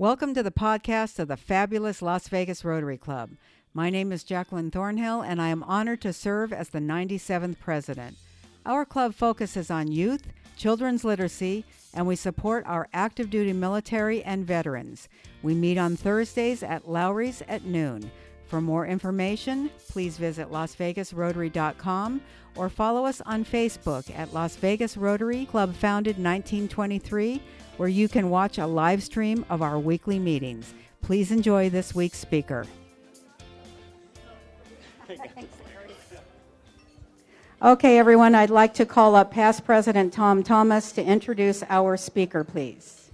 Welcome to the podcast of the fabulous Las Vegas Rotary Club. My name is Jacqueline Thornhill, and I am honored to serve as the 97th president. Our club focuses on youth, children's literacy, and we support our active duty military and veterans. We meet on Thursdays at Lawry's at noon. For more information, please visit lasvegasrotary.com or follow us on Facebook at Las Vegas Rotary Club founded 1923 where you can watch a live stream of our weekly meetings. Please enjoy this week's speaker. Okay, everyone, I'd like to call up past President Tom Thomas to introduce our speaker, please.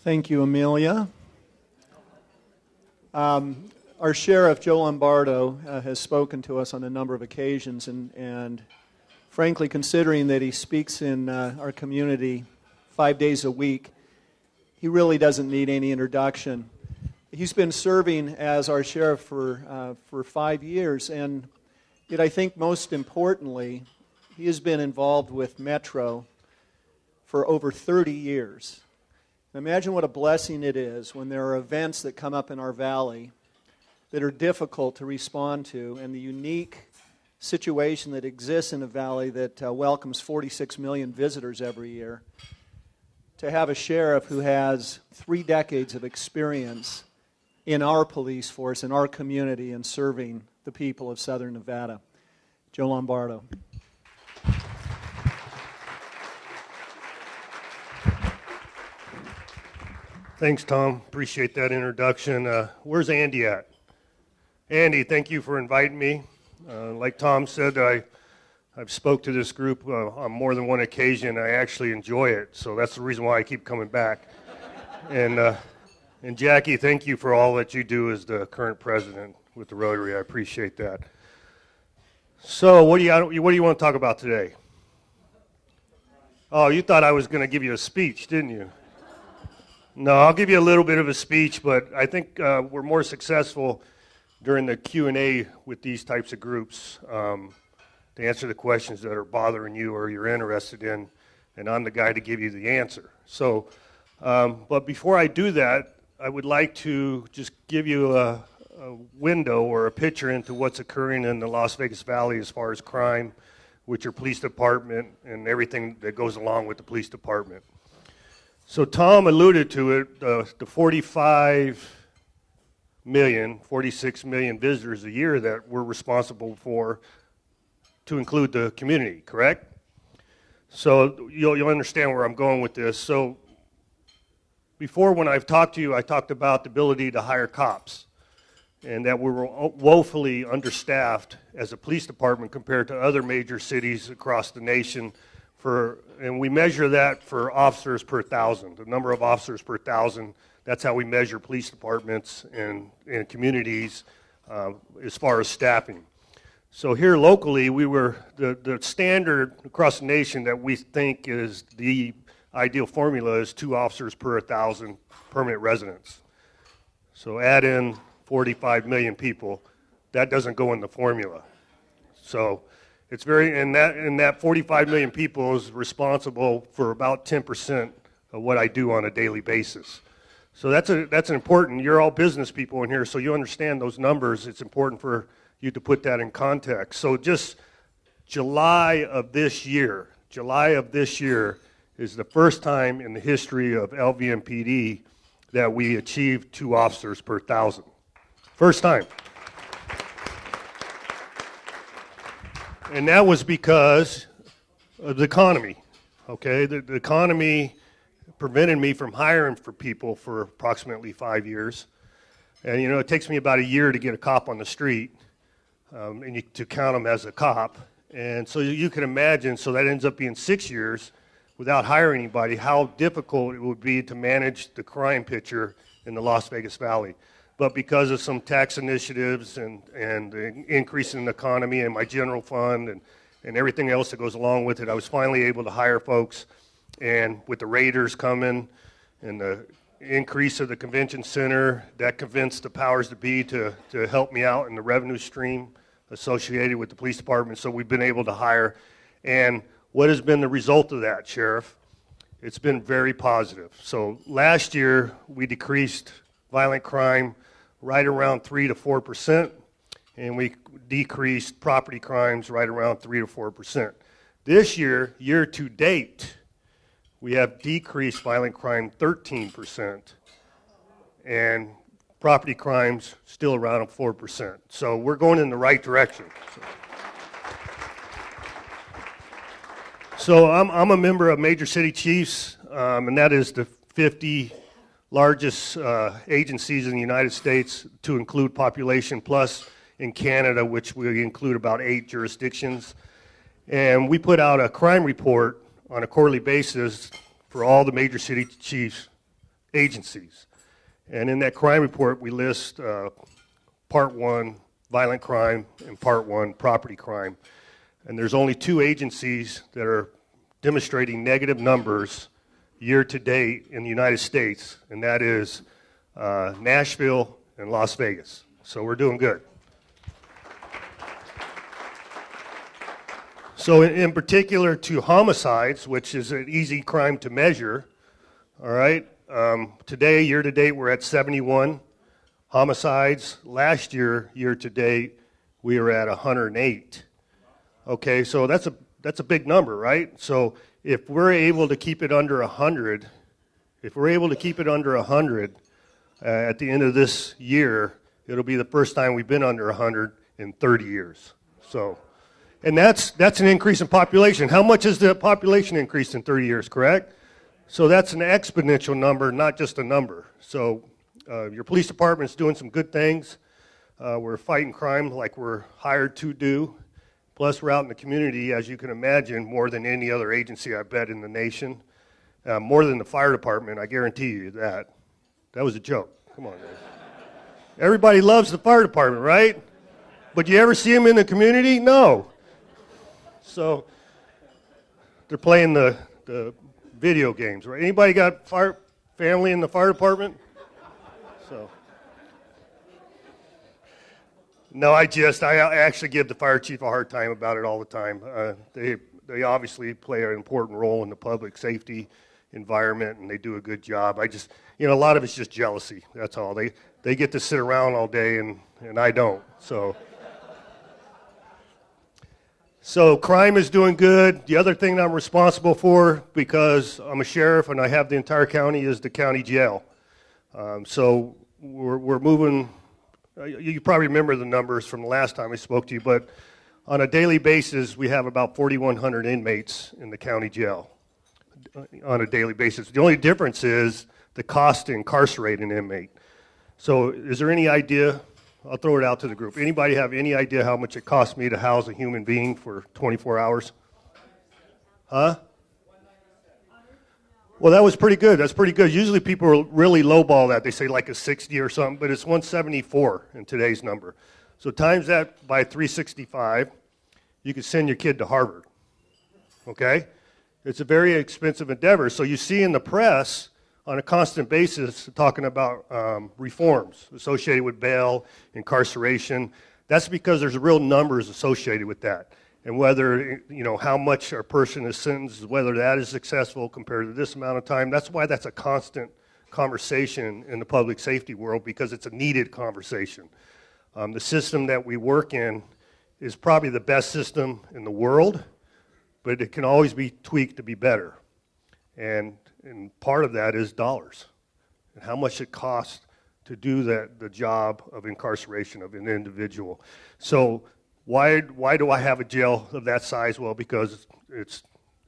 Thank you, Amelia. Um, our sheriff, Joe Lombardo, uh, has spoken to us on a number of occasions, and, and frankly, considering that he speaks in uh, our community five days a week, he really doesn't need any introduction. He's been serving as our sheriff for, uh, for five years, and yet I think most importantly, he has been involved with Metro for over 30 years. Imagine what a blessing it is when there are events that come up in our valley that are difficult to respond to, and the unique situation that exists in a valley that uh, welcomes 46 million visitors every year, to have a sheriff who has three decades of experience in our police force, in our community, in serving the people of southern Nevada. Joe Lombardo. Thanks, Tom. Appreciate that introduction. Uh, where's Andy at? Andy, thank you for inviting me. Uh, like Tom said, I, I've spoke to this group uh, on more than one occasion. I actually enjoy it, so that's the reason why I keep coming back. and, uh, and Jackie, thank you for all that you do as the current president with the Rotary. I appreciate that. So, what do you what do you want to talk about today? Oh, you thought I was going to give you a speech, didn't you? No, I'll give you a little bit of a speech, but I think uh, we're more successful during the q&a with these types of groups um, to answer the questions that are bothering you or you're interested in and i'm the guy to give you the answer. So um, but before i do that i would like to just give you a, a, window or a picture into what's occurring in the las vegas valley as far as crime with your police department and everything that goes along with the police department so tom alluded to it uh, the 45 million, 46 million visitors a year that we're responsible for to include the community, correct? So you'll, you'll understand where I'm going with this. So before, when I've talked to you, I talked about the ability to hire cops and that we were woefully understaffed as a police department compared to other major cities across the nation. For, and we measure that for officers per thousand, the number of officers per thousand that's how we measure police departments and, and communities uh, as far as staffing. So here locally, we were the, the standard across the nation that we think is the ideal formula is two officers per 1,000 permanent residents. So add in 45 million people, that doesn't go in the formula. So it's very, and that, and that 45 million people is responsible for about 10% of what I do on a daily basis. So that's a that's an important. You're all business people in here, so you understand those numbers. It's important for you to put that in context. So just July of this year, July of this year is the first time in the history of LVMPD that we achieved two officers per thousand. First time. And that was because of the economy. Okay, the, the economy prevented me from hiring for people for approximately five years. And you know, it takes me about a year to get a cop on the street, um, and you, to count them as a cop. And so you can imagine, so that ends up being six years without hiring anybody, how difficult it would be to manage the crime picture in the Las Vegas Valley. But because of some tax initiatives and, and the increase in the economy and my general fund and, and everything else that goes along with it, I was finally able to hire folks and with the Raiders coming and the increase of the convention center, that convinced the powers to be to, to help me out in the revenue stream associated with the police department. So we've been able to hire. And what has been the result of that, Sheriff? it's been very positive. So last year, we decreased violent crime right around 3 to 4 percent, and we decreased property crimes right around 3 to 4 percent. This year, year to date, we have decreased violent crime 13 percent, and property crimes still around 4 percent. So we're going in the right direction. So. So I'm, I'm a member of Major City Chiefs, um, and that is the 50 largest uh, agencies in the United States to include population, plus in Canada, which we include about eight jurisdictions. And we put out a crime report on a quarterly basis for all the Major City Chiefs agencies. And in that crime report, we list uh, part one, violent crime, and part one, property crime. And there's only two agencies that are demonstrating negative numbers year to date in the United States, and that is uh, Nashville and Las Vegas. So we're doing good. So, in, in, particular to homicides, which is an easy crime to measure, all right, um, today, year to date, we're at 71 homicides. Last year, year to date, we were at 108. Okay, so that's a that's a big number, right? So if we're able to keep it under 100, if we're able to keep it under 100 uh, at the end of this year, it'll be the first time we've been under 100 in 30 years. So, and that's that's an increase in population. How much has the population increased in 30 years? Correct. So that's an exponential number, not just a number. So uh, your police department is doing some good things. Uh, we're fighting crime like we're hired to do. Plus, we're out in the community, as you can imagine, more than any other agency, I bet, in the nation. Uh, more than the fire department, I guarantee you that. That was a joke. Come on, guys. Everybody loves the fire department, right? But you ever see them in the community? No. So they're playing the, the video games, right? Anybody got fire family in the fire department? No, I just I actually give the fire chief a hard time about it all the time. Uh, they they obviously play an important role in the public safety environment, and they do a good job. I just you know a lot of it's just jealousy. That's all. They they get to sit around all day, and and I don't. So. So crime is doing good. The other thing that I'm responsible for, because I'm a sheriff and I have the entire county, is the county jail. Um, so we're, we're moving uh, you probably remember the numbers from the last time I spoke to you, but on a daily basis, we have about 4,100 inmates in the county jail uh, on a daily basis. The only difference is the cost to incarcerate an inmate. So, is there any idea? I'll throw it out to the group. Anybody have any idea how much it costs me to house a human being for 24 hours? Huh? Well, that was pretty good. That's pretty good. Usually people really lowball that. They say like a 60 or something, but it's 174 in today's number. So times that by 365, you could send your kid to Harvard. Okay? It's a very expensive endeavor. So you see in the press on a constant basis talking about um, reforms associated with bail, incarceration. That's because there's real numbers associated with that and whether you know how much a person is sentenced, whether that is successful compared to this amount of time. That's why that's a constant conversation in the public safety world because it's a needed conversation. Um, the system that we work in is probably the best system in the world, but it can always be tweaked to be better. And, and part of that is dollars and how much it costs to do that, the job of incarceration of an individual. So why, why do I have a jail of that size? Well, because it's,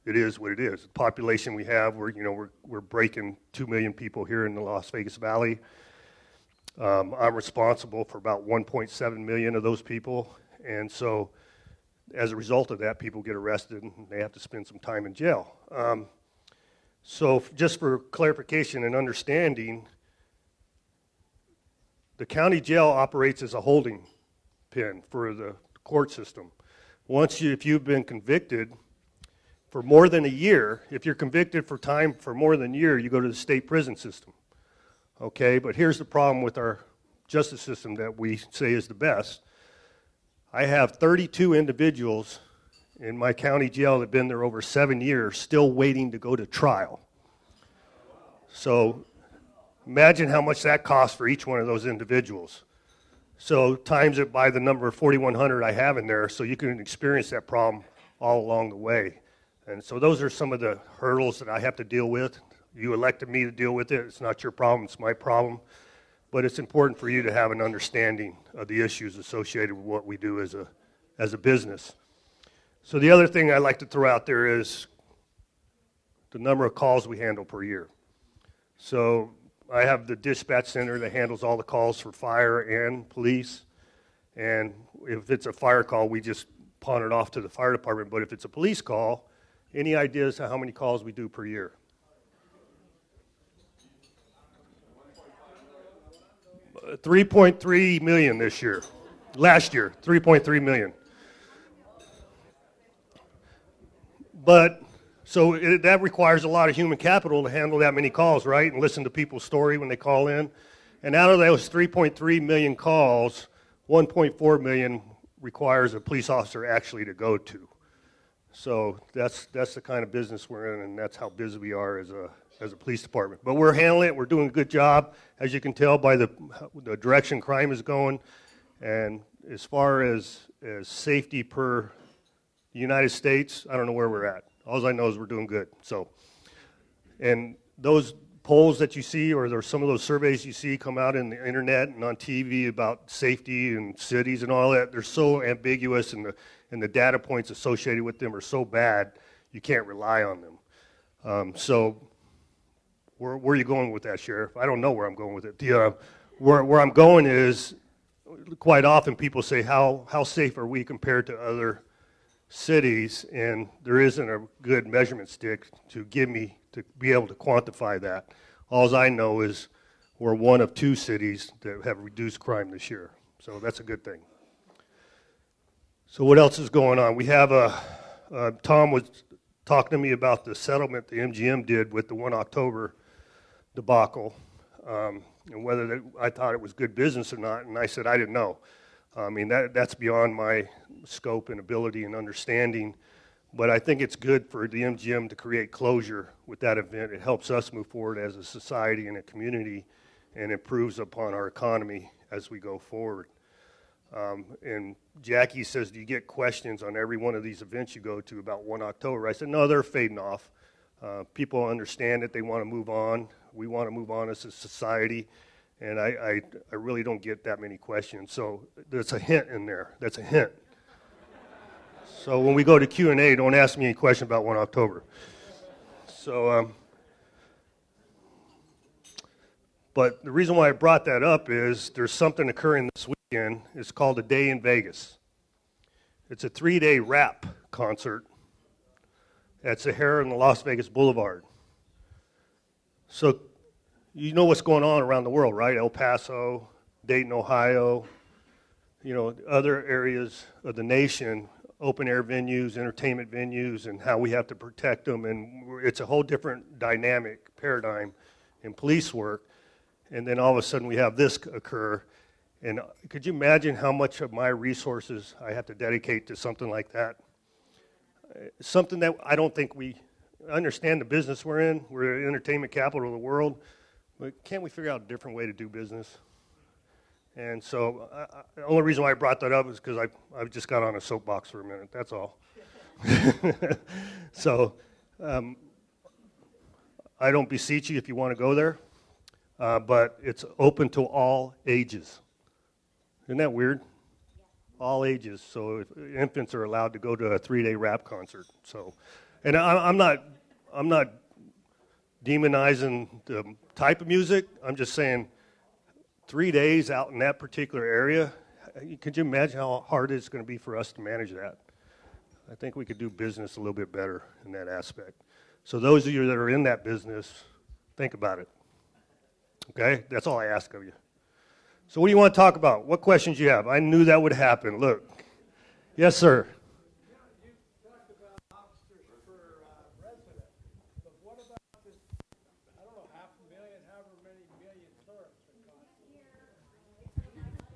it is what it is. The population we have, we're, you know, we're, we're breaking 2 million people here in the Las Vegas Valley. Um, I'm responsible for about 1.7 million of those people. And so, as a result of that, people get arrested and they have to spend some time in jail. Um, so, just for clarification and understanding, the county jail operates as a holding pen for the court system. Once you, if you've been convicted for more than a year, if you're convicted for time for more than a year, you go to the state prison system. Okay, but here's the problem with our justice system that we say is the best. I have 32 individuals in my county jail that have been there over seven years, still waiting to go to trial. So imagine how much that costs for each one of those individuals. So times it by the number of 4,100 I have in there, so you can experience that problem all along the way. And so those are some of the hurdles that I have to deal with. You elected me to deal with it. It's not your problem, it's my problem. But it's important for you to have an understanding of the issues associated with what we do as a, as a business. So the other thing I like to throw out there is the number of calls we handle per year. So I have the dispatch center that handles all the calls for fire and police. And if it's a fire call, we just pawn it off to the fire department. But if it's a police call, any ideas how many calls we do per year? Uh, 3.3 million this year. Last year, 3.3 million. But so it, that requires a lot of human capital to handle that many calls, right? And listen to people's story when they call in. And out of those 3.3 million calls, 1.4 million requires a police officer actually to go to. So that's that's the kind of business we're in, and that's how busy we are as a as a police department. But we're handling it. We're doing a good job, as you can tell by the the direction crime is going. And as far as as safety per the United States, I don't know where we're at. All I know is we're doing good. So, and those polls that you see, or there's some of those surveys you see come out in the internet and on TV about safety and cities and all that, they're so ambiguous, and the and the data points associated with them are so bad, you can't rely on them. Um, so, where, where are you going with that, Sheriff? I don't know where I'm going with it. The, uh, where, where I'm going is quite often people say, how, how safe are we compared to other cities, and there isn't a good measurement stick to give me to be able to quantify that. All I know is we're one of two cities that have reduced crime this year, so that's a good thing. So what else is going on? We have a uh, Tom was talking to me about the settlement the MGM did with the one October debacle, um, and whether I thought it was good business or not. And I said I didn't know. I mean, that, that's beyond my scope and ability and understanding. But I think it's good for the MGM to create closure with that event. It helps us move forward as a society and a community and improves upon our economy as we go forward. Um, and Jackie says, Do you get questions on every one of these events you go to about 1 October? I said, No, they're fading off. Uh, people understand that they want to move on. We want to move on as a society and I, I, I, really don't get that many questions. So there's a hint in there. That's a hint. so when we go to Q and A, don't ask me any question about one October. So, um, but the reason why I brought that up is there's something occurring this weekend. It's called a Day N Vegas. It's a three-day rap concert at Sahara and the Las Vegas Boulevard. So you know what's going on around the world, right? El Paso, Dayton, Ohio, you know, other areas of the nation, open air venues, entertainment venues, and how we have to protect them. And it's a whole different dynamic paradigm in police work. And then all of a sudden we have this occur. And could you imagine how much of my resources I have to dedicate to something like that? Something that I don't think we understand the business we're in. We're the entertainment capital of the world but can't we figure out a different way to do business? And so I, I, the only reason why I brought that up is because I, I just got on a soapbox for a minute. That's all. so um, I don't beseech you if you want to go there, uh, but it's open to all ages. Isn't that weird? All ages. So infants are allowed to go to a three-day rap concert. So, and I, I'm not, I'm not demonizing the type of music. I'm just saying, three days out in that particular area, could you imagine how hard it's going to be for us to manage that? I think we could do business a little bit better in that aspect. So, those of you that are in that business, think about it. Okay? That's all I ask of you. So, what do you want to talk about? What questions you have? I knew that would happen. Look. Yes, sir.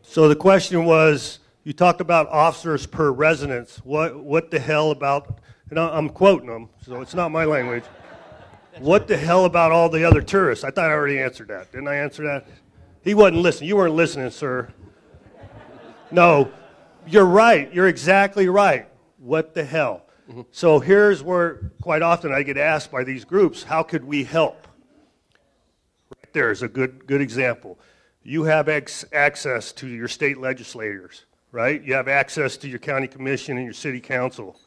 So the question was, you talked about officers per residence. What, what the hell about, and I'm quoting them, so it's not my language. What the hell about all the other tourists? I thought I already answered that. Didn't I answer that? He wasn't listening. You weren't listening, sir. No, you're right. You're exactly right. What the hell? Mm-hmm. So here's where quite often I get asked by these groups, how could we help? Right there is a good, good example. You have ex- access to your state legislators, right? You have access to your county commission and your city council.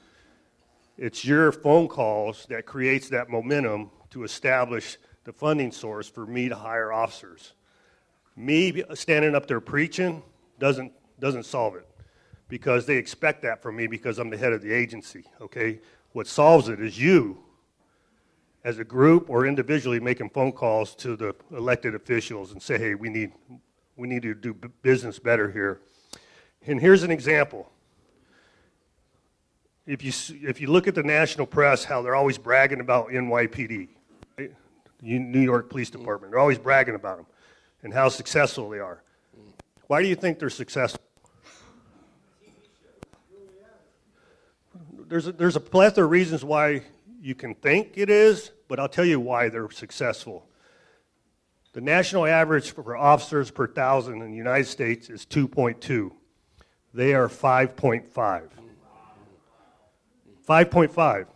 It's your phone calls that creates that momentum to establish the funding source for me to hire officers. Me standing up there preaching doesn't, doesn't solve it because they expect that from me because I'm the head of the agency, okay? What solves it is you, as a group or individually, making phone calls to the elected officials and say, hey, we need, we need to do business better here. And here's an example. If you, if you look at the national press, how they're always bragging about NYPD, right? New York Police mm-hmm. Department, they're always bragging about them and how successful they are. Mm-hmm. Why do you think they're successful? There's a, there's a plethora of reasons why you can think it is, but I'll tell you why they're successful. The national average for officers per thousand in the United States is 2.2. They are 5.5. 5.5.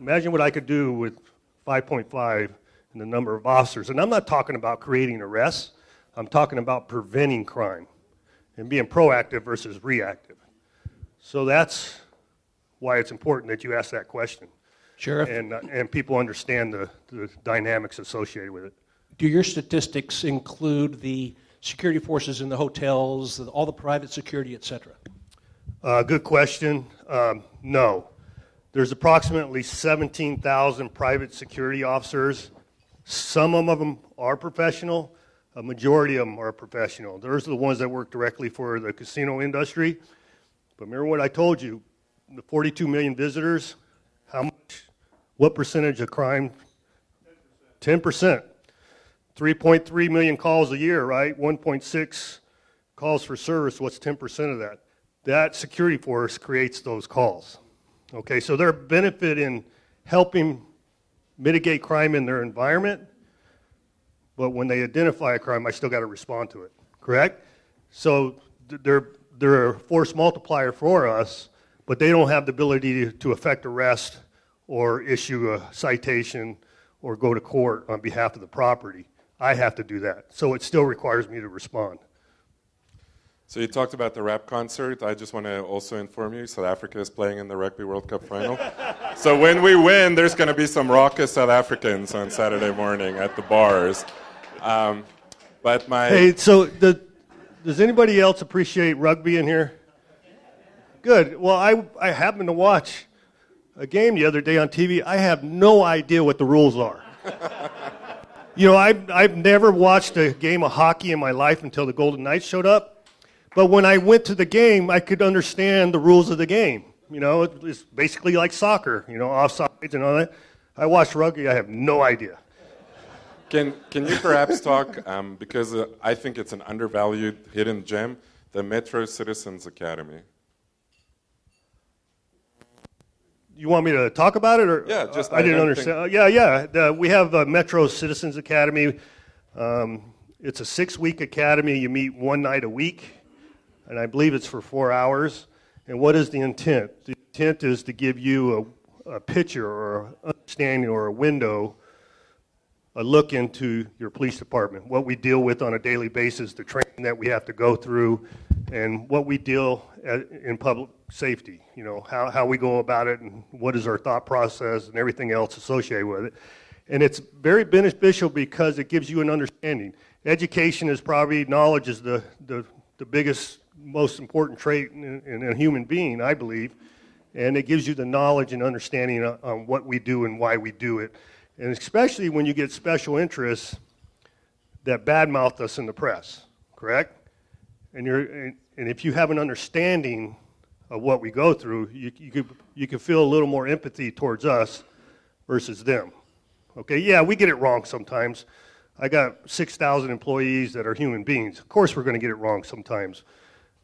Imagine what I could do with 5.5 in the number of officers. And I'm not talking about creating arrests. I'm talking about preventing crime and being proactive versus reactive. So that's why it's important that you ask that question. Sheriff? And, uh, and people understand the, the dynamics associated with it. Do your statistics include the security forces in the hotels, all the private security, et cetera? Uh, good question. Um, no. There's approximately 17,000 private security officers. Some of them are professional, a majority of them are professional. Those are the ones that work directly for the casino industry. But remember what I told you the 42 million visitors, what percentage of crime? 10%. 10%. 3.3 million calls a year, right? 1.6 calls for service. What's 10% of that? That security force creates those calls. Okay, so their benefit in helping mitigate crime in their environment but when they identify a crime, I still got to respond to it. Correct? So they're they're a force multiplier for us, but they don't have the ability to, to affect arrest or issue a citation or go to court on behalf of the property. I have to do that. So it still requires me to respond. So you talked about the rap concert. I just want to also inform you South Africa is playing in the Rugby World Cup final. so when we win, there's going to be some raucous South Africans on Saturday morning at the bars. Um, but my hey, so the, does anybody else appreciate rugby in here? Good. Well, I I happened to watch a game the other day on TV. I have no idea what the rules are. you know, I've, I've never watched a game of hockey in my life until the Golden Knights showed up. But when I went to the game, I could understand the rules of the game. You know, it's basically like soccer, you know, offsides and all that. I watched rugby, I have no idea. Can, can you perhaps talk, um, because uh, I think it's an undervalued hidden gem, the Metro Citizens Academy? You want me to talk about it, or yeah, just I, I didn't understand. Think... Uh, yeah, yeah. we have uh, Metro Citizens Academy. Um, it's a six-week academy. You meet one night a week, and I believe it's for four hours. And what is the intent? The intent is to give you a, a picture or understanding or a window a look into your police department, what we deal with on a daily basis, the training that we have to go through, and what we deal at, in public safety. You know, how, how we go about it, and what is our thought process, and everything else associated with it. And it's very beneficial because it gives you an understanding. Education is probably, knowledge is the, the, the biggest, most important trait in, in a human being, I believe. And it gives you the knowledge and understanding on, on what we do and why we do it and especially when you get special interests that badmouth us in the press, correct? And, you're, and, and if you have an understanding of what we go through, you, you, could, you could feel a little more empathy towards us versus them. Okay, yeah, we get it wrong sometimes. I got 6,000 employees that are human beings. Of course, we're going to get it wrong sometimes.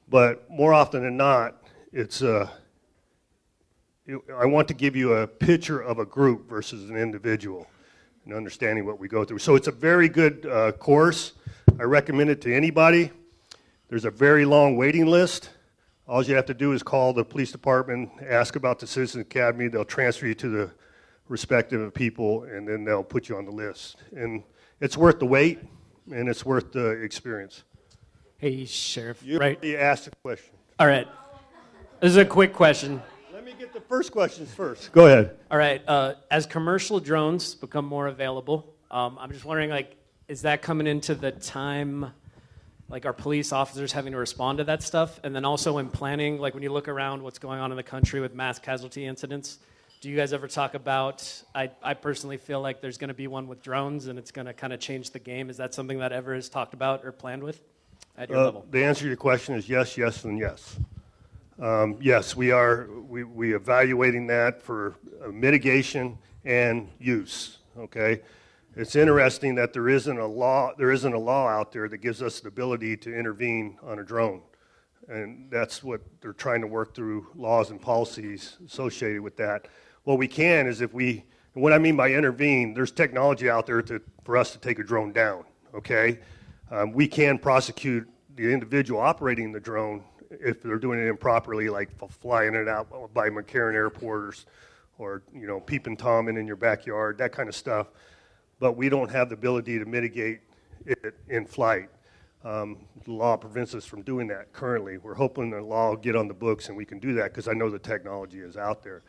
But more often than not, it's, uh, I want to give you a picture of a group versus an individual. and understanding what we go through. So it's a very good uh, course. I recommend it to anybody. There's a very long waiting list. All you have to do is call the police department, ask about the Citizen Academy. They'll transfer you to the respective people, and then they'll put you on the list. And it's worth the wait, and it's worth the experience. Hey, Sheriff. You right. already asked a question. All right. This is a quick question. Let me get the first questions first. Go ahead. All right. Uh, as commercial drones become more available, um, I'm just wondering, like, is that coming into the time, like, our police officers having to respond to that stuff? And then also in planning, like, when you look around what's going on in the country with mass casualty incidents, do you guys ever talk about? I, I personally feel like there's going to be one with drones, and it's going to kind of change the game. Is that something that ever is talked about or planned with at your Uh, level? the answer to your question is yes, yes, and yes. Um, yes, we are we, we evaluating that for uh, mitigation and use. Okay, it's interesting that there isn't a law there isn't a law out there that gives us the ability to intervene on a drone, and that's what they're trying to work through laws and policies associated with that. What we can is if we what I mean by intervene, there's technology out there to, for us to take a drone down. Okay, um, we can prosecute the individual operating the drone if they're doing it improperly, like flying it out by McCarran Airport or, or you know peeping tomming in your backyard, that kind of stuff. But we don't have the ability to mitigate it in flight. Um, the law prevents us from doing that currently. We're hoping the law will get on the books and we can do that because I know the technology is out there.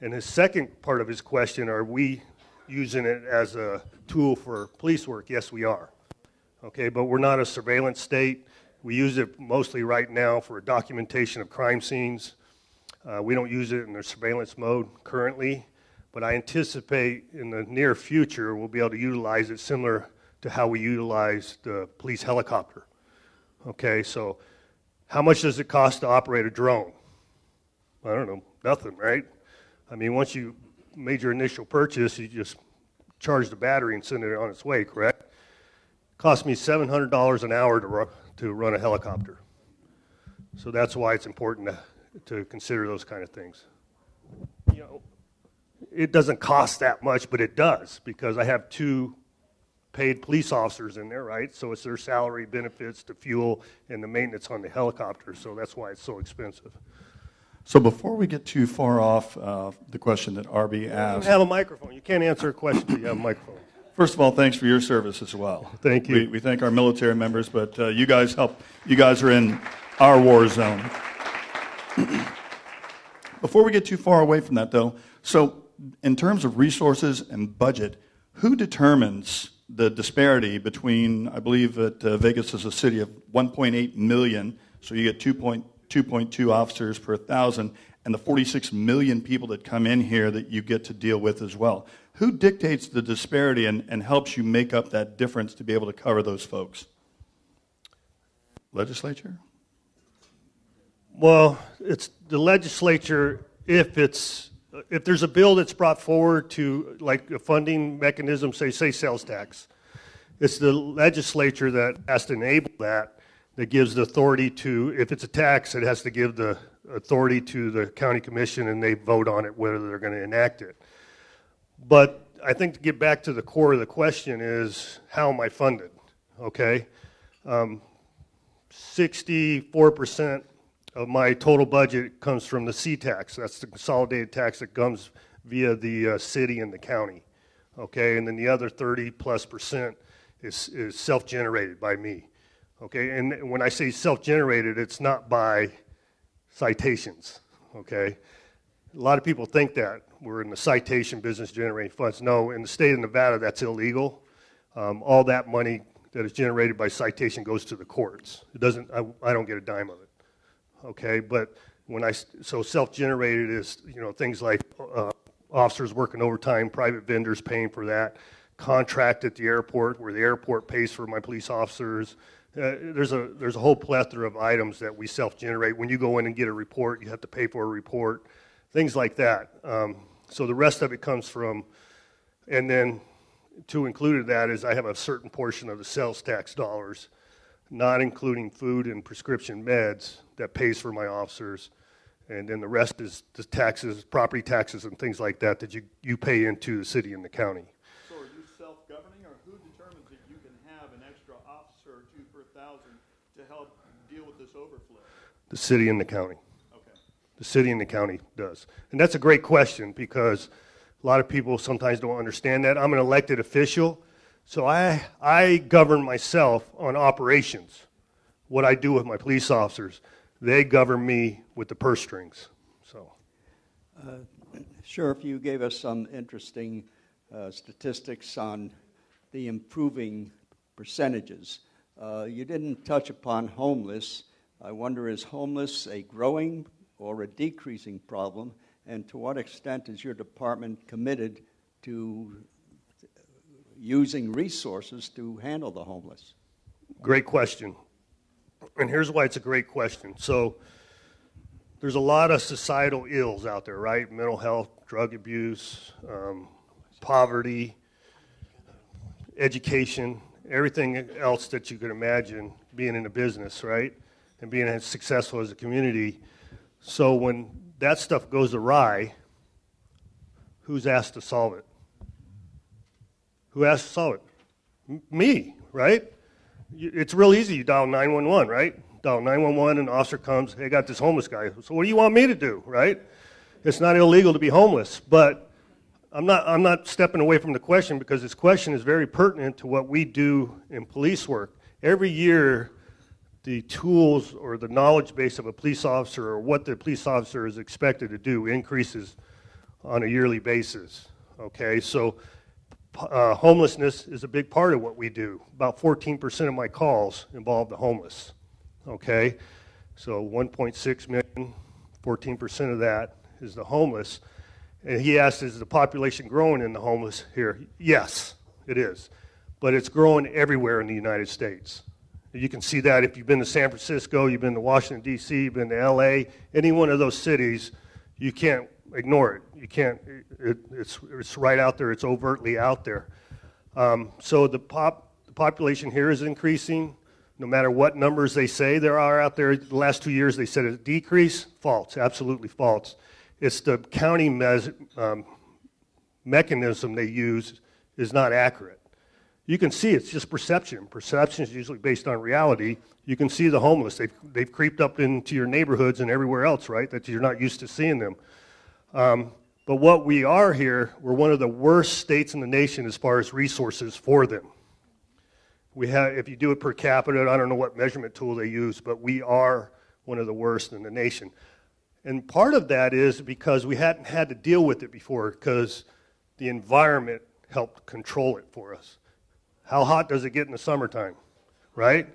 And his second part of his question, are we using it as a tool for police work? Yes, we are. Okay, but we're not a surveillance state. We use it mostly right now for documentation of crime scenes. Uh, we don't use it in the surveillance mode currently, but I anticipate in the near future we'll be able to utilize it similar to how we utilize the police helicopter. Okay, so how much does it cost to operate a drone? I don't know, nothing, right? I mean, once you made your initial purchase, you just charge the battery and send it on its way, correct? Cost me $700 an hour to run, to run a helicopter. So that's why it's important to, to consider those kind of things. You know, it doesn't cost that much, but it does because I have two paid police officers in there, right? So it's their salary, benefits, the fuel, and the maintenance on the helicopter. So that's why it's so expensive. So before we get too far off uh, the question that Arby asked, You have a microphone. You can't answer a question until you have a microphone. first of all, thanks for your service as well. Thank you. We, we thank our military members, but uh, you guys help. You guys are in our war zone. Before we get too far away from that, though, so in terms of resources and budget, who determines the disparity between, I believe that uh, Vegas is a city of 1.8 million, so you get 2.2 officers per thousand, and the 46 million people that come in here that you get to deal with as well. Who dictates the disparity and, and helps you make up that difference to be able to cover those folks? Legislature? Well, it's the legislature if it's if there's a bill that's brought forward to like a funding mechanism, say say sales tax, it's the legislature that has to enable that. That gives the authority to if it's a tax, it has to give the authority to the county commission, and they vote on it whether they're going to enact it. But I think to get back to the core of the question is how am I funded? Okay, um, sixty-four percent of my total budget comes from the C tax. That's the consolidated tax that comes via the uh, city and the county. Okay, and then the other 30 plus percent is, is self generated by me. Okay, and when I say self generated, it's not by citations. Okay, a lot of people think that we're in the citation business generating funds. No, in the state of Nevada, that's illegal. Um, all that money that is generated by citation goes to the courts. It doesn't. I, I don't get a dime of it okay? But when I so self-generated is you know things like uh, officers working overtime, private vendors paying for that, contract at the airport where the airport pays for my police officers. Uh, there's a there's a whole plethora of items that we self-generate. When you go in and get a report, you have to pay for a report, things like that. Um, so the rest of it comes from, and then to include that is I have a certain portion of the sales tax dollars not including food and prescription meds that pays for my officers. And then the rest is the taxes, property taxes, and things like that that you, you pay into the city and the county. So are you self governing, or who determines that you can have an extra officer or two per thousand to help deal with this overflow? The city and the county. Okay. The city and the county does. And that's a great question because a lot of people sometimes don't understand that. I'm an elected official, so I, I govern myself on operations, what I do with my police officers. They govern me with the purse strings. So, Sheriff, you gave us some interesting uh, statistics on the improving percentages. Uh, you didn't touch upon homeless. I wonder is homeless a growing or a decreasing problem? And to what extent is your department committed to using resources to handle the homeless? great question. And here's why it's a great question. So, there's a lot of societal ills out there, right? Mental health, drug abuse, um, poverty, education, everything else that you could imagine being in a business, right? And being as successful as a community. So when that stuff goes awry, who's asked to solve it? Who has to solve it? Me, right? It's real easy. You dial 911, right? Dial 911, and officer comes, hey, I got this homeless guy. So what do you want me to do, right? It's not illegal to be homeless, but I'm not, I'm not stepping away from the question because this question is very pertinent to what we do in police work. Every year, the tools or the knowledge base of a police officer or what the police officer is expected to do increases on a yearly basis. Okay, so uh, homelessness is a big part of what we do. About 14% of my calls involve the homeless. Okay, so 1.6 million, 14% of that is the homeless. And he asked, is the population growing in the homeless here? Yes, it is. But it's growing everywhere in the United States. You can see that if you've been to San Francisco, you've been to Washington, D.C., you've been to L.A., any one of those cities, you can't ignore it. You can't, it, it's, it's right out there, it's overtly out there. Um, so the, pop, the population here is increasing. No matter what numbers they say there are out there, the last two years they said a decrease. False, absolutely false. It's the county mes- um, mechanism they use is not accurate. You can see it's just perception. Perception is usually based on reality. You can see the homeless. They've, they've creeped up into your neighborhoods and everywhere else, right? That you're not used to seeing them. Um, but what we are here, we're one of the worst states in the nation as far as resources for them. We have, if you do it per capita, I don't know what measurement tool they use, but we are one of the worst in the nation. And part of that is because we hadn't had to deal with it before, because the environment helped control it for us. How hot does it get in the summertime, right?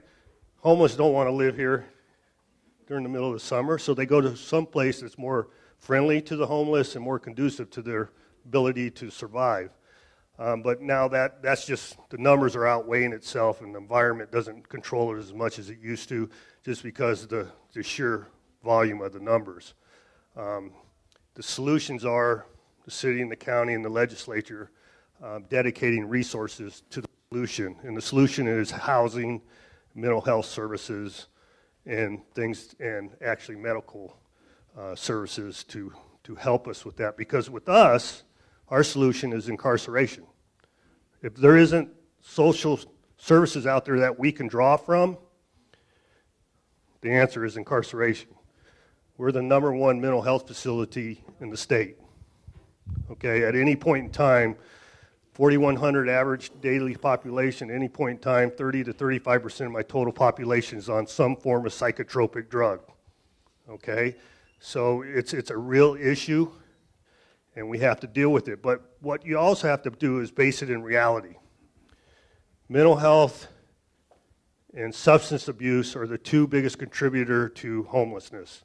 Homeless don't want to live here during the middle of the summer, so they go to some place that's more friendly to the homeless and more conducive to their ability to survive. Um, but now that that's just the numbers are outweighing itself, and the environment doesn't control it as much as it used to, just because of the, the sheer volume of the numbers. Um, the solutions are the city and the county and the legislature uh, dedicating resources to the solution, and the solution is housing, mental health services, and things, and actually medical uh, services to to help us with that. Because with us, our solution is incarceration. If there isn't social services out there that we can draw from, the answer is incarceration. We're the number one mental health facility in the state. Okay, at any point in time, 4,100 average daily population, any point in time, 30 to 35 percent of my total population is on some form of psychotropic drug. Okay, so it's, it's a real issue and we have to deal with it. But what you also have to do is base it in reality. Mental health and substance abuse are the two biggest contributor to homelessness.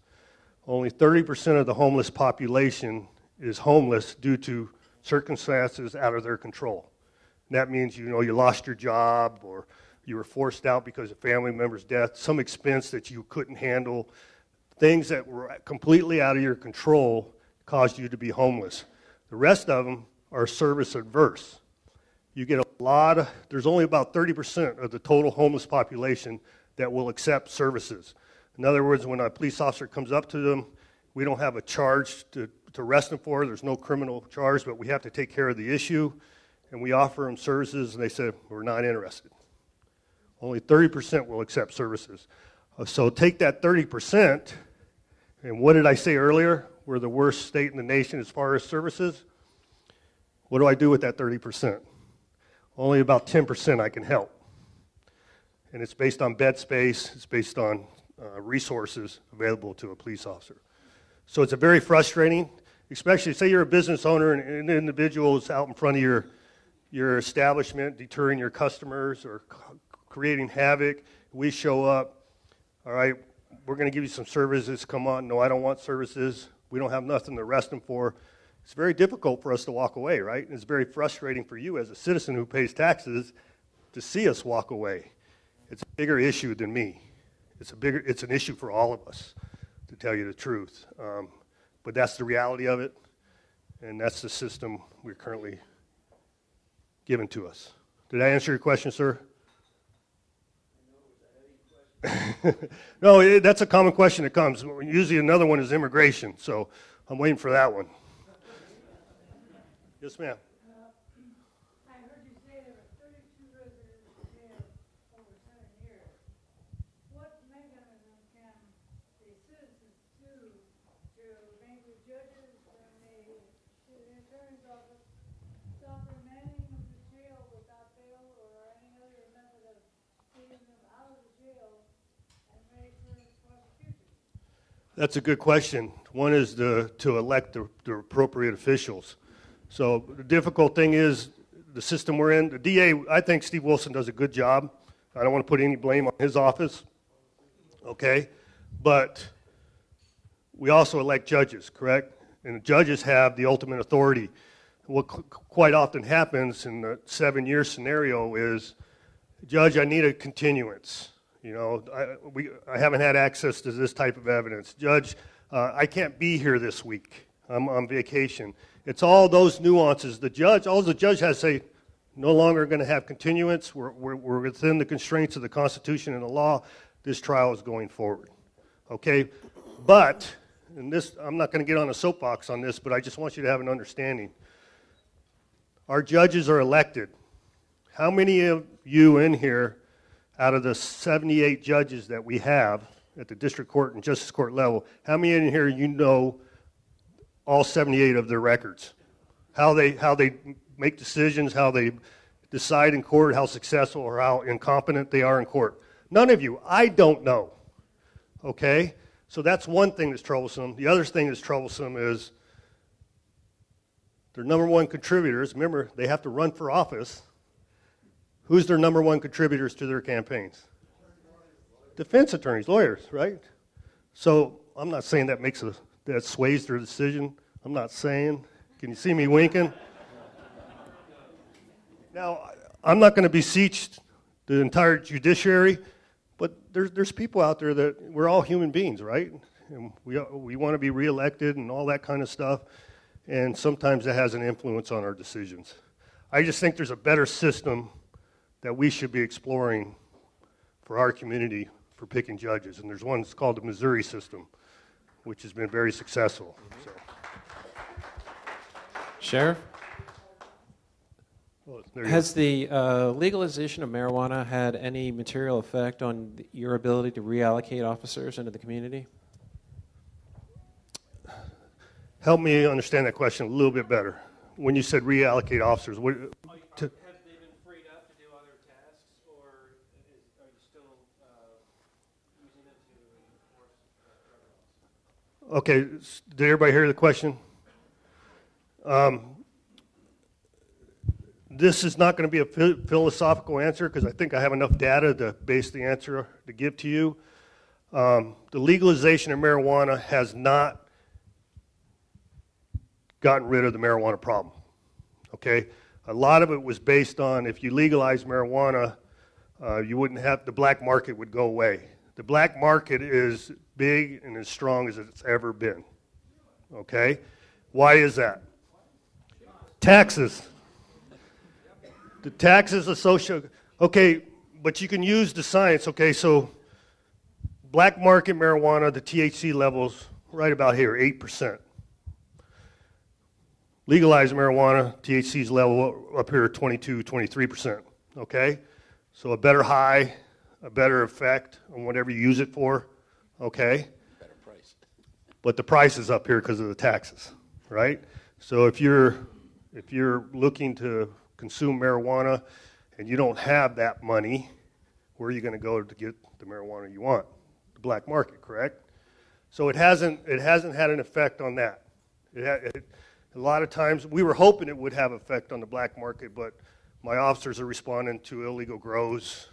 Only 30% of the homeless population is homeless due to circumstances out of their control. And that means you know you lost your job or you were forced out because of family member's death, some expense that you couldn't handle, things that were completely out of your control caused you to be homeless. The rest of them are service adverse. You get a lot of, there's only about 30% of the total homeless population that will accept services. In other words, when a police officer comes up to them, we don't have a charge to, to arrest them for. There's no criminal charge, but we have to take care of the issue. And we offer them services, and they say, We're not interested. Only 30% will accept services. So take that 30%, and what did I say earlier? We're the worst state in the nation as far as services. What do I do with that 30%? Only about 10% I can help. And it's based on bed space, it's based on uh, resources available to a police officer. So it's a very frustrating, especially say you're a business owner and an individual is out in front of your, your establishment, deterring your customers or creating havoc. We show up, all right, we're going to give you some services. Come on, no, I don't want services. We don't have nothing to arrest them for. It's very difficult for us to walk away, right? And it's very frustrating for you as a citizen who pays taxes to see us walk away. It's a bigger issue than me. It's a bigger. It's an issue for all of us, to tell you the truth. Um, but that's the reality of it, and that's the system we're currently given to us. Did I answer your question, sir? no, it, that's a common question that comes. Usually, another one is immigration. So I'm waiting for that one. Yes, ma'am. That's a good question. One is to, to elect the, the appropriate officials. So the difficult thing is the system we're in. The DA, I think Steve Wolfson does a good job. I don't want to put any blame on his office, okay? But we also elect judges, correct? And the judges have the ultimate authority. What quite often happens in the seven year scenario is, Judge, I need a continuance. You know, I, we, I haven't had access to this type of evidence. Judge, uh, I can't be here this week. I'm on vacation. It's all those nuances. The judge, all the judge has to say, no longer going to have continuance. We're, we're, we're within the constraints of the Constitution and the law. This trial is going forward. Okay? But, and this, I'm not going to get on a soapbox on this, but I just want you to have an understanding. Our judges are elected. How many of you in here out of the 78 judges that we have at the district court and justice court level, how many in here you know all 78 of their records? How they, how they make decisions, how they decide in court, how successful or how incompetent they are in court. None of you. I don't know. Okay? So that's one thing that's troublesome. The other thing that's troublesome is their number one contributors, remember, they have to run for office. Who's their number one contributors to their campaigns? Defense attorneys, lawyers, right? So I'm not saying that makes a that sways their decision. I'm not saying. Can you see me winking? Now, I'm not going to beseech the entire judiciary, but there's, there's people out there that we're all human beings, right? And we, we want to be reelected and all that kind of stuff. And sometimes that has an influence on our decisions. I just think there's a better system that we should be exploring for our community for picking judges. And there's one that's called the Missouri system, which has been very successful. So. Sheriff? Well, Has the uh, legalization of marijuana had any material effect on your ability to reallocate officers into the community? Help me understand that question a little bit better. When you said reallocate officers, what, Okay, did everybody hear the question? Um, this is not going to be a philosophical answer because I think I have enough data to base the answer to give to you. Um, the legalization of marijuana has not gotten rid of the marijuana problem. Okay, a lot of it was based on if you legalize marijuana, uh, you wouldn't have the black market would go away. The black market is big and as strong as it's ever been. Okay? Why is that? Taxes. The taxes associated. Okay, but you can use the science. Okay, so black market marijuana, the THC levels right about here, 8%. Legalized marijuana, THC's level up here 22, 23%. Okay? So a better high, a better effect on whatever you use it for, okay? Better price. But the price is up here because of the taxes, right? So if you're if you're looking to consume marijuana and you don't have that money, where are you going to go to get the marijuana you want? The black market, correct? So it hasn't it hasn't had an effect on that. It, ha- it, a lot of times we were hoping it would have effect on the black market, but my officers are responding to illegal grows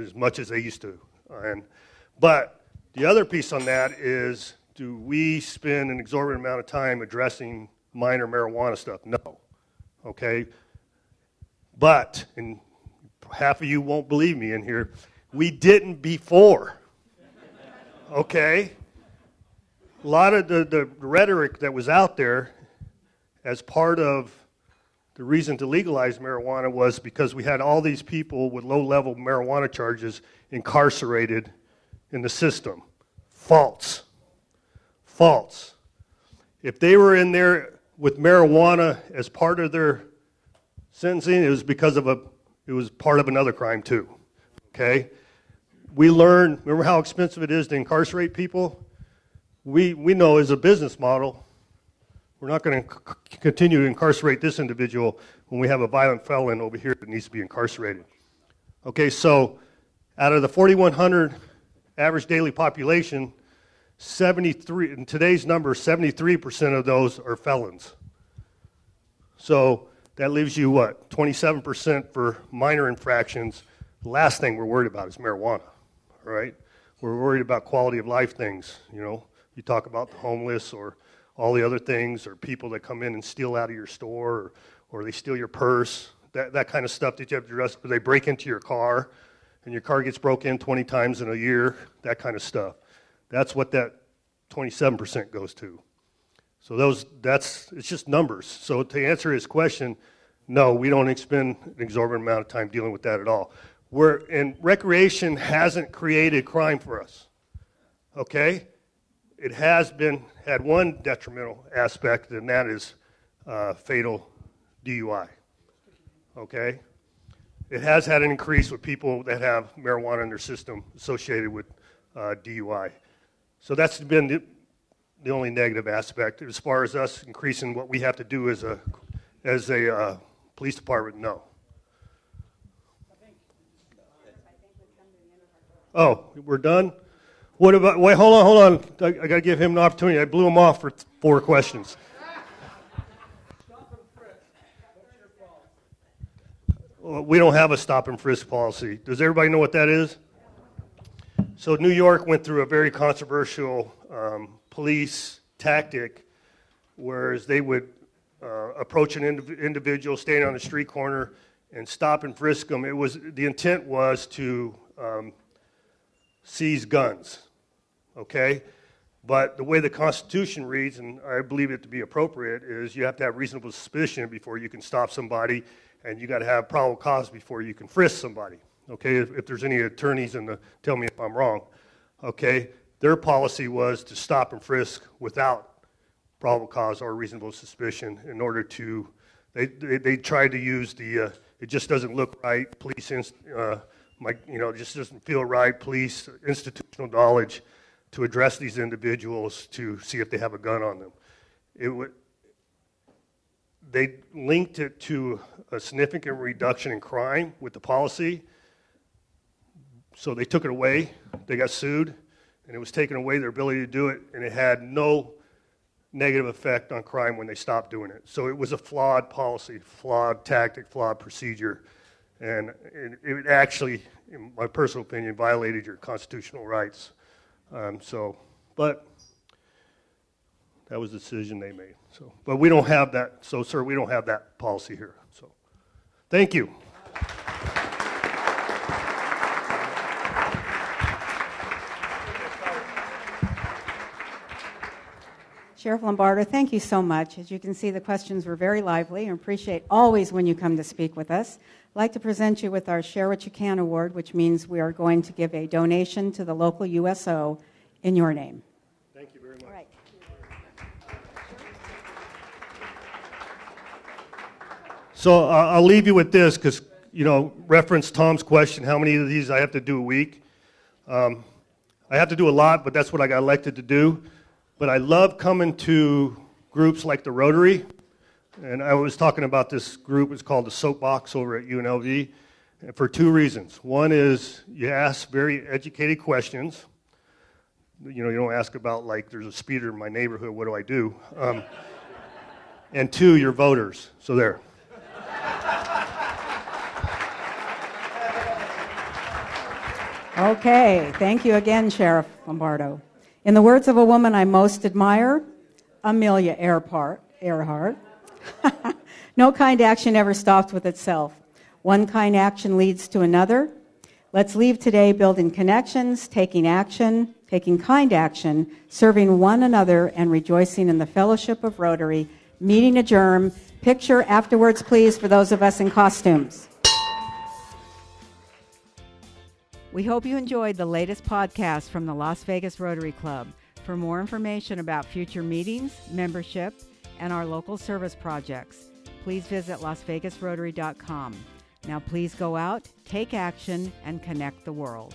as much as they used to. And but the other piece on that is, do we spend an exorbitant amount of time addressing minor marijuana stuff? No. Okay. But and half of you won't believe me in here. We didn't before. Okay? A lot of the, the rhetoric that was out there as part of the reason to legalize marijuana was because we had all these people with low level marijuana charges incarcerated in the system. False. False. If they were in there with marijuana as part of their sentencing, it was because of a, it was part of another crime too. Okay? We learned, remember how expensive it is to incarcerate people? We, we know as a business model, we're not going to continue to incarcerate this individual when we have a violent felon over here that needs to be incarcerated. Okay, so out of the 4,100 average daily population, 73, in today's number, 73% of those are felons. So that leaves you what? 27% for minor infractions. The last thing we're worried about is marijuana, all right? We're worried about quality of life things, you know. You talk about the homeless or all the other things, or people that come in and steal out of your store, or, or they steal your purse, that, that kind of stuff that you have to address. Or they break into your car, and your car gets broken in 20 times in a year, that kind of stuff. That's what that 27% goes to. So those, that's, it's just numbers. So to answer his question, no, we don't expend an exorbitant amount of time dealing with that at all. We're, and recreation hasn't created crime for us. Okay? It has been, had one detrimental aspect, and that is uh, fatal DUI. Okay? It has had an increase with people that have marijuana in their system associated with uh, DUI. So that's been the, the only negative aspect. As far as us increasing what we have to do as a, as a uh, police department, no. Oh, we're done? What about, wait, hold on, hold on. I, I got to give him an opportunity. I blew him off for four questions. We don't have a stop and frisk policy. Does everybody know what that is? So, New York went through a very controversial um, police tactic, whereas they would uh, approach an indiv- individual standing on a street corner and stop and frisk them. It was the intent was to um, seize guns, okay? But the way the Constitution reads, and I believe it to be appropriate, is you have to have reasonable suspicion before you can stop somebody, and you got to have probable cause before you can frisk somebody. Okay, if, if there's any attorneys in the, tell me if I'm wrong. Okay, their policy was to stop and frisk without probable cause or reasonable suspicion in order to, they, they, they tried to use the, uh, it just doesn't look right, police, inst, uh, my, you know, it just doesn't feel right, police, institutional knowledge to address these individuals to see if they have a gun on them. It would, they linked it to a significant reduction in crime with the policy. So they took it away. They got sued, and it was taken away their ability to do it, and it had no negative effect on crime when they stopped doing it. So it was a flawed policy, flawed tactic, flawed procedure, and it, it actually, in my personal opinion, violated your constitutional rights. Um, so, but that was the decision they made. So, but we don't have that. So, sir, we don't have that policy here. So, thank you. Sheriff Lombardo, thank you so much. As you can see, the questions were very lively and appreciate always when you come to speak with us. I'd like to present you with our Share What You Can Award, which means we are going to give a donation to the local USO in your name. Thank you very much. All right. So uh, I'll leave you with this because, you know, reference Tom's question how many of these I have to do a week? Um, I have to do a lot, but that's what I got elected to do. But I love coming to groups like the Rotary. And I was talking about this group, it's called the Soapbox over at UNLV, for two reasons. One is you ask very educated questions. You know, you don't ask about, like, there's a speeder in my neighborhood, what do I do? Um, and two, you're voters. So there. Okay, thank you again, Sheriff Lombardo. In the words of a woman I most admire, Amelia Earhart, Earhart no kind action ever stops with itself. One kind action leads to another. Let's leave today building connections, taking action, taking kind action, serving one another, and rejoicing in the fellowship of Rotary. Meeting adjourned. Picture afterwards, please, for those of us in costumes. We hope you enjoyed the latest podcast from the Las Vegas Rotary Club. For more information about future meetings, membership, and our local service projects, please visit lasvegasrotary.com. Now, please go out, take action, and connect the world.